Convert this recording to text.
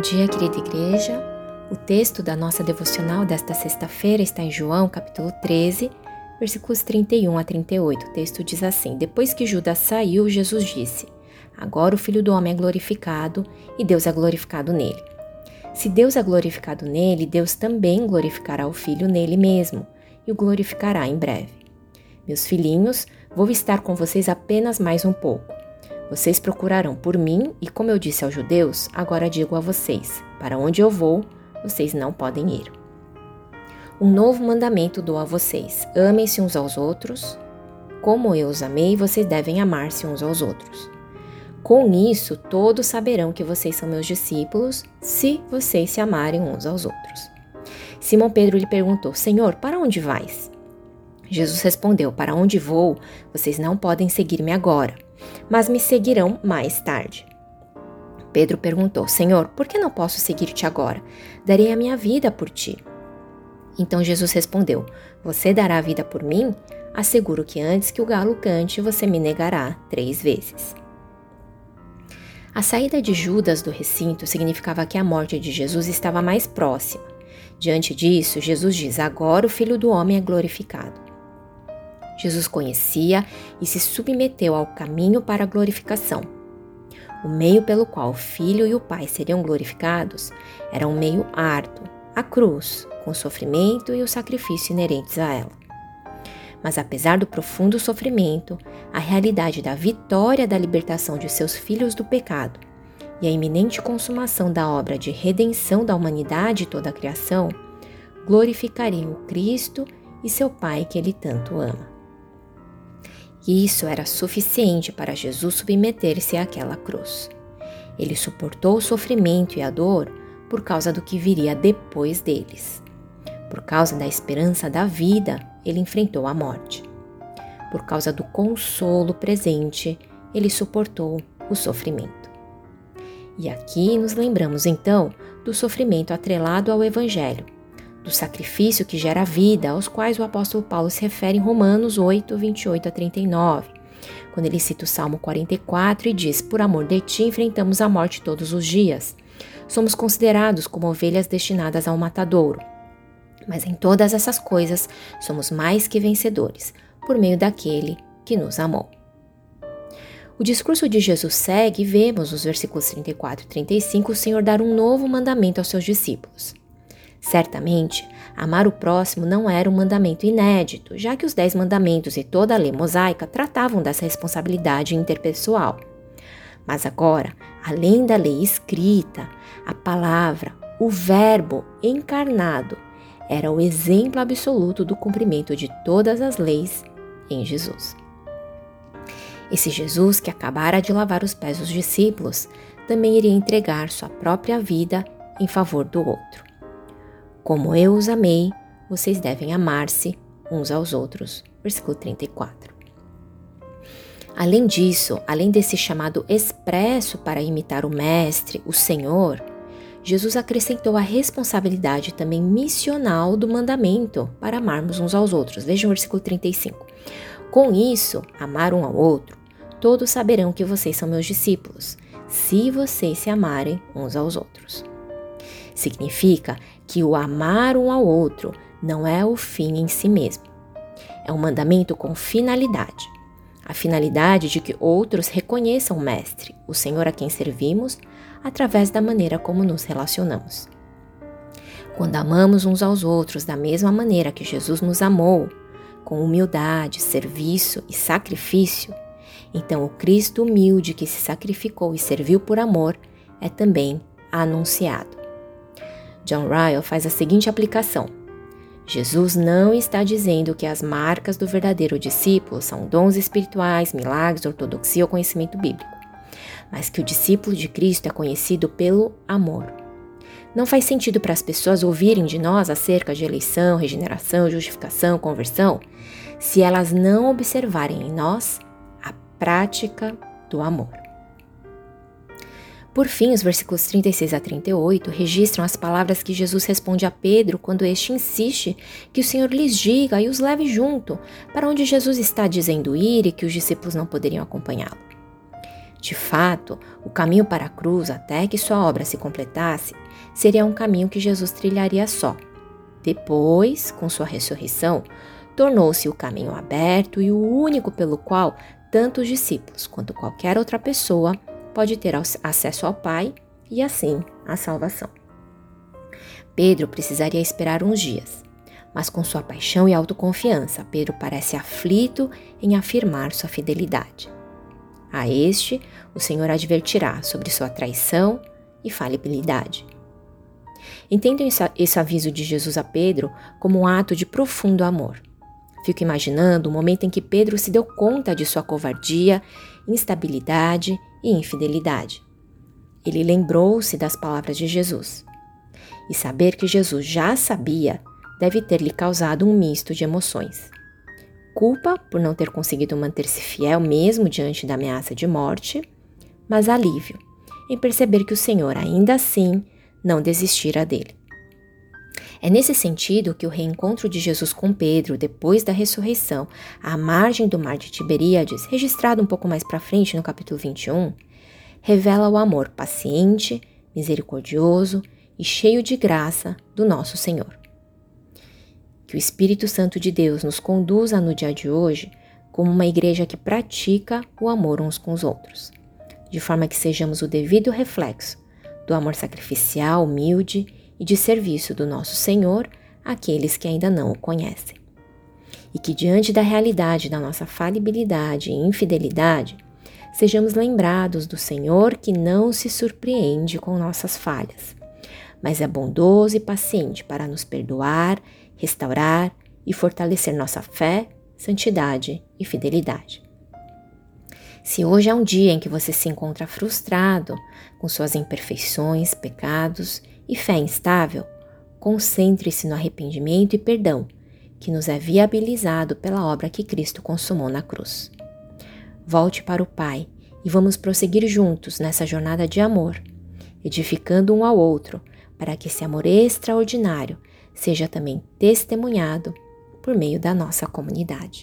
Bom dia, querida igreja. O texto da nossa devocional desta sexta-feira está em João, capítulo 13, versículos 31 a 38. O texto diz assim: Depois que Judas saiu, Jesus disse: Agora o Filho do Homem é glorificado e Deus é glorificado nele. Se Deus é glorificado nele, Deus também glorificará o Filho nele mesmo e o glorificará em breve. Meus filhinhos, vou estar com vocês apenas mais um pouco. Vocês procurarão por mim, e como eu disse aos judeus, agora digo a vocês: para onde eu vou, vocês não podem ir. Um novo mandamento dou a vocês: amem-se uns aos outros. Como eu os amei, vocês devem amar-se uns aos outros. Com isso, todos saberão que vocês são meus discípulos, se vocês se amarem uns aos outros. Simão Pedro lhe perguntou: Senhor, para onde vais? Jesus respondeu: Para onde vou, vocês não podem seguir-me agora mas me seguirão mais tarde. Pedro perguntou: Senhor, por que não posso seguir-te agora? Darei a minha vida por ti. Então Jesus respondeu: Você dará a vida por mim? Asseguro que antes que o galo cante, você me negará três vezes. A saída de Judas do recinto significava que a morte de Jesus estava mais próxima. Diante disso, Jesus diz: Agora o Filho do Homem é glorificado. Jesus conhecia e se submeteu ao caminho para a glorificação. O meio pelo qual o Filho e o Pai seriam glorificados era um meio árduo, a cruz, com o sofrimento e o sacrifício inerentes a ela. Mas apesar do profundo sofrimento, a realidade da vitória da libertação de seus filhos do pecado e a iminente consumação da obra de redenção da humanidade e toda a criação glorificariam o Cristo e seu Pai que ele tanto ama. E isso era suficiente para Jesus submeter-se àquela cruz. Ele suportou o sofrimento e a dor por causa do que viria depois deles. Por causa da esperança da vida, ele enfrentou a morte. Por causa do consolo presente, ele suportou o sofrimento. E aqui nos lembramos então do sofrimento atrelado ao Evangelho, do sacrifício que gera vida, aos quais o apóstolo Paulo se refere em Romanos 8, 28 a 39, quando ele cita o Salmo 44 e diz: Por amor de ti enfrentamos a morte todos os dias. Somos considerados como ovelhas destinadas ao matadouro. Mas em todas essas coisas somos mais que vencedores, por meio daquele que nos amou. O discurso de Jesus segue e vemos nos versículos 34 e 35 o Senhor dar um novo mandamento aos seus discípulos. Certamente, amar o próximo não era um mandamento inédito, já que os Dez Mandamentos e toda a lei mosaica tratavam dessa responsabilidade interpessoal. Mas agora, além da lei escrita, a palavra, o Verbo encarnado, era o exemplo absoluto do cumprimento de todas as leis em Jesus. Esse Jesus que acabara de lavar os pés dos discípulos também iria entregar sua própria vida em favor do outro. Como eu os amei, vocês devem amar-se uns aos outros. Versículo 34. Além disso, além desse chamado expresso para imitar o Mestre, o Senhor, Jesus acrescentou a responsabilidade também missional do mandamento para amarmos uns aos outros. Vejam o versículo 35. Com isso, amar um ao outro, todos saberão que vocês são meus discípulos, se vocês se amarem uns aos outros. Significa que o amar um ao outro não é o fim em si mesmo. É um mandamento com finalidade. A finalidade de que outros reconheçam o Mestre, o Senhor a quem servimos, através da maneira como nos relacionamos. Quando amamos uns aos outros da mesma maneira que Jesus nos amou, com humildade, serviço e sacrifício, então o Cristo humilde que se sacrificou e serviu por amor é também anunciado. John Ryle faz a seguinte aplicação: Jesus não está dizendo que as marcas do verdadeiro discípulo são dons espirituais, milagres, ortodoxia ou conhecimento bíblico, mas que o discípulo de Cristo é conhecido pelo amor. Não faz sentido para as pessoas ouvirem de nós acerca de eleição, regeneração, justificação, conversão, se elas não observarem em nós a prática do amor. Por fim, os versículos 36 a 38 registram as palavras que Jesus responde a Pedro quando este insiste que o Senhor lhes diga e os leve junto, para onde Jesus está dizendo ir e que os discípulos não poderiam acompanhá-lo. De fato, o caminho para a cruz, até que sua obra se completasse, seria um caminho que Jesus trilharia só. Depois, com sua ressurreição, tornou-se o caminho aberto e o único pelo qual tanto os discípulos quanto qualquer outra pessoa pode ter acesso ao Pai e assim à salvação. Pedro precisaria esperar uns dias, mas com sua paixão e autoconfiança, Pedro parece aflito em afirmar sua fidelidade. A este, o Senhor advertirá sobre sua traição e falibilidade. Entendam esse aviso de Jesus a Pedro como um ato de profundo amor. Fico imaginando o momento em que Pedro se deu conta de sua covardia, instabilidade e infidelidade. Ele lembrou-se das palavras de Jesus. E saber que Jesus já sabia deve ter lhe causado um misto de emoções. Culpa por não ter conseguido manter-se fiel mesmo diante da ameaça de morte, mas alívio em perceber que o Senhor ainda assim não desistira dele. É nesse sentido que o reencontro de Jesus com Pedro depois da ressurreição, à margem do mar de Tiberíades, registrado um pouco mais para frente no capítulo 21, revela o amor paciente, misericordioso e cheio de graça do nosso Senhor. Que o Espírito Santo de Deus nos conduza no dia de hoje como uma igreja que pratica o amor uns com os outros, de forma que sejamos o devido reflexo do amor sacrificial, humilde e de serviço do nosso Senhor àqueles que ainda não o conhecem. E que, diante da realidade da nossa falibilidade e infidelidade, sejamos lembrados do Senhor que não se surpreende com nossas falhas, mas é bondoso e paciente para nos perdoar, restaurar e fortalecer nossa fé, santidade e fidelidade. Se hoje é um dia em que você se encontra frustrado com suas imperfeições, pecados e fé instável, concentre-se no arrependimento e perdão que nos é viabilizado pela obra que Cristo consumou na cruz. Volte para o Pai e vamos prosseguir juntos nessa jornada de amor, edificando um ao outro, para que esse amor extraordinário seja também testemunhado por meio da nossa comunidade.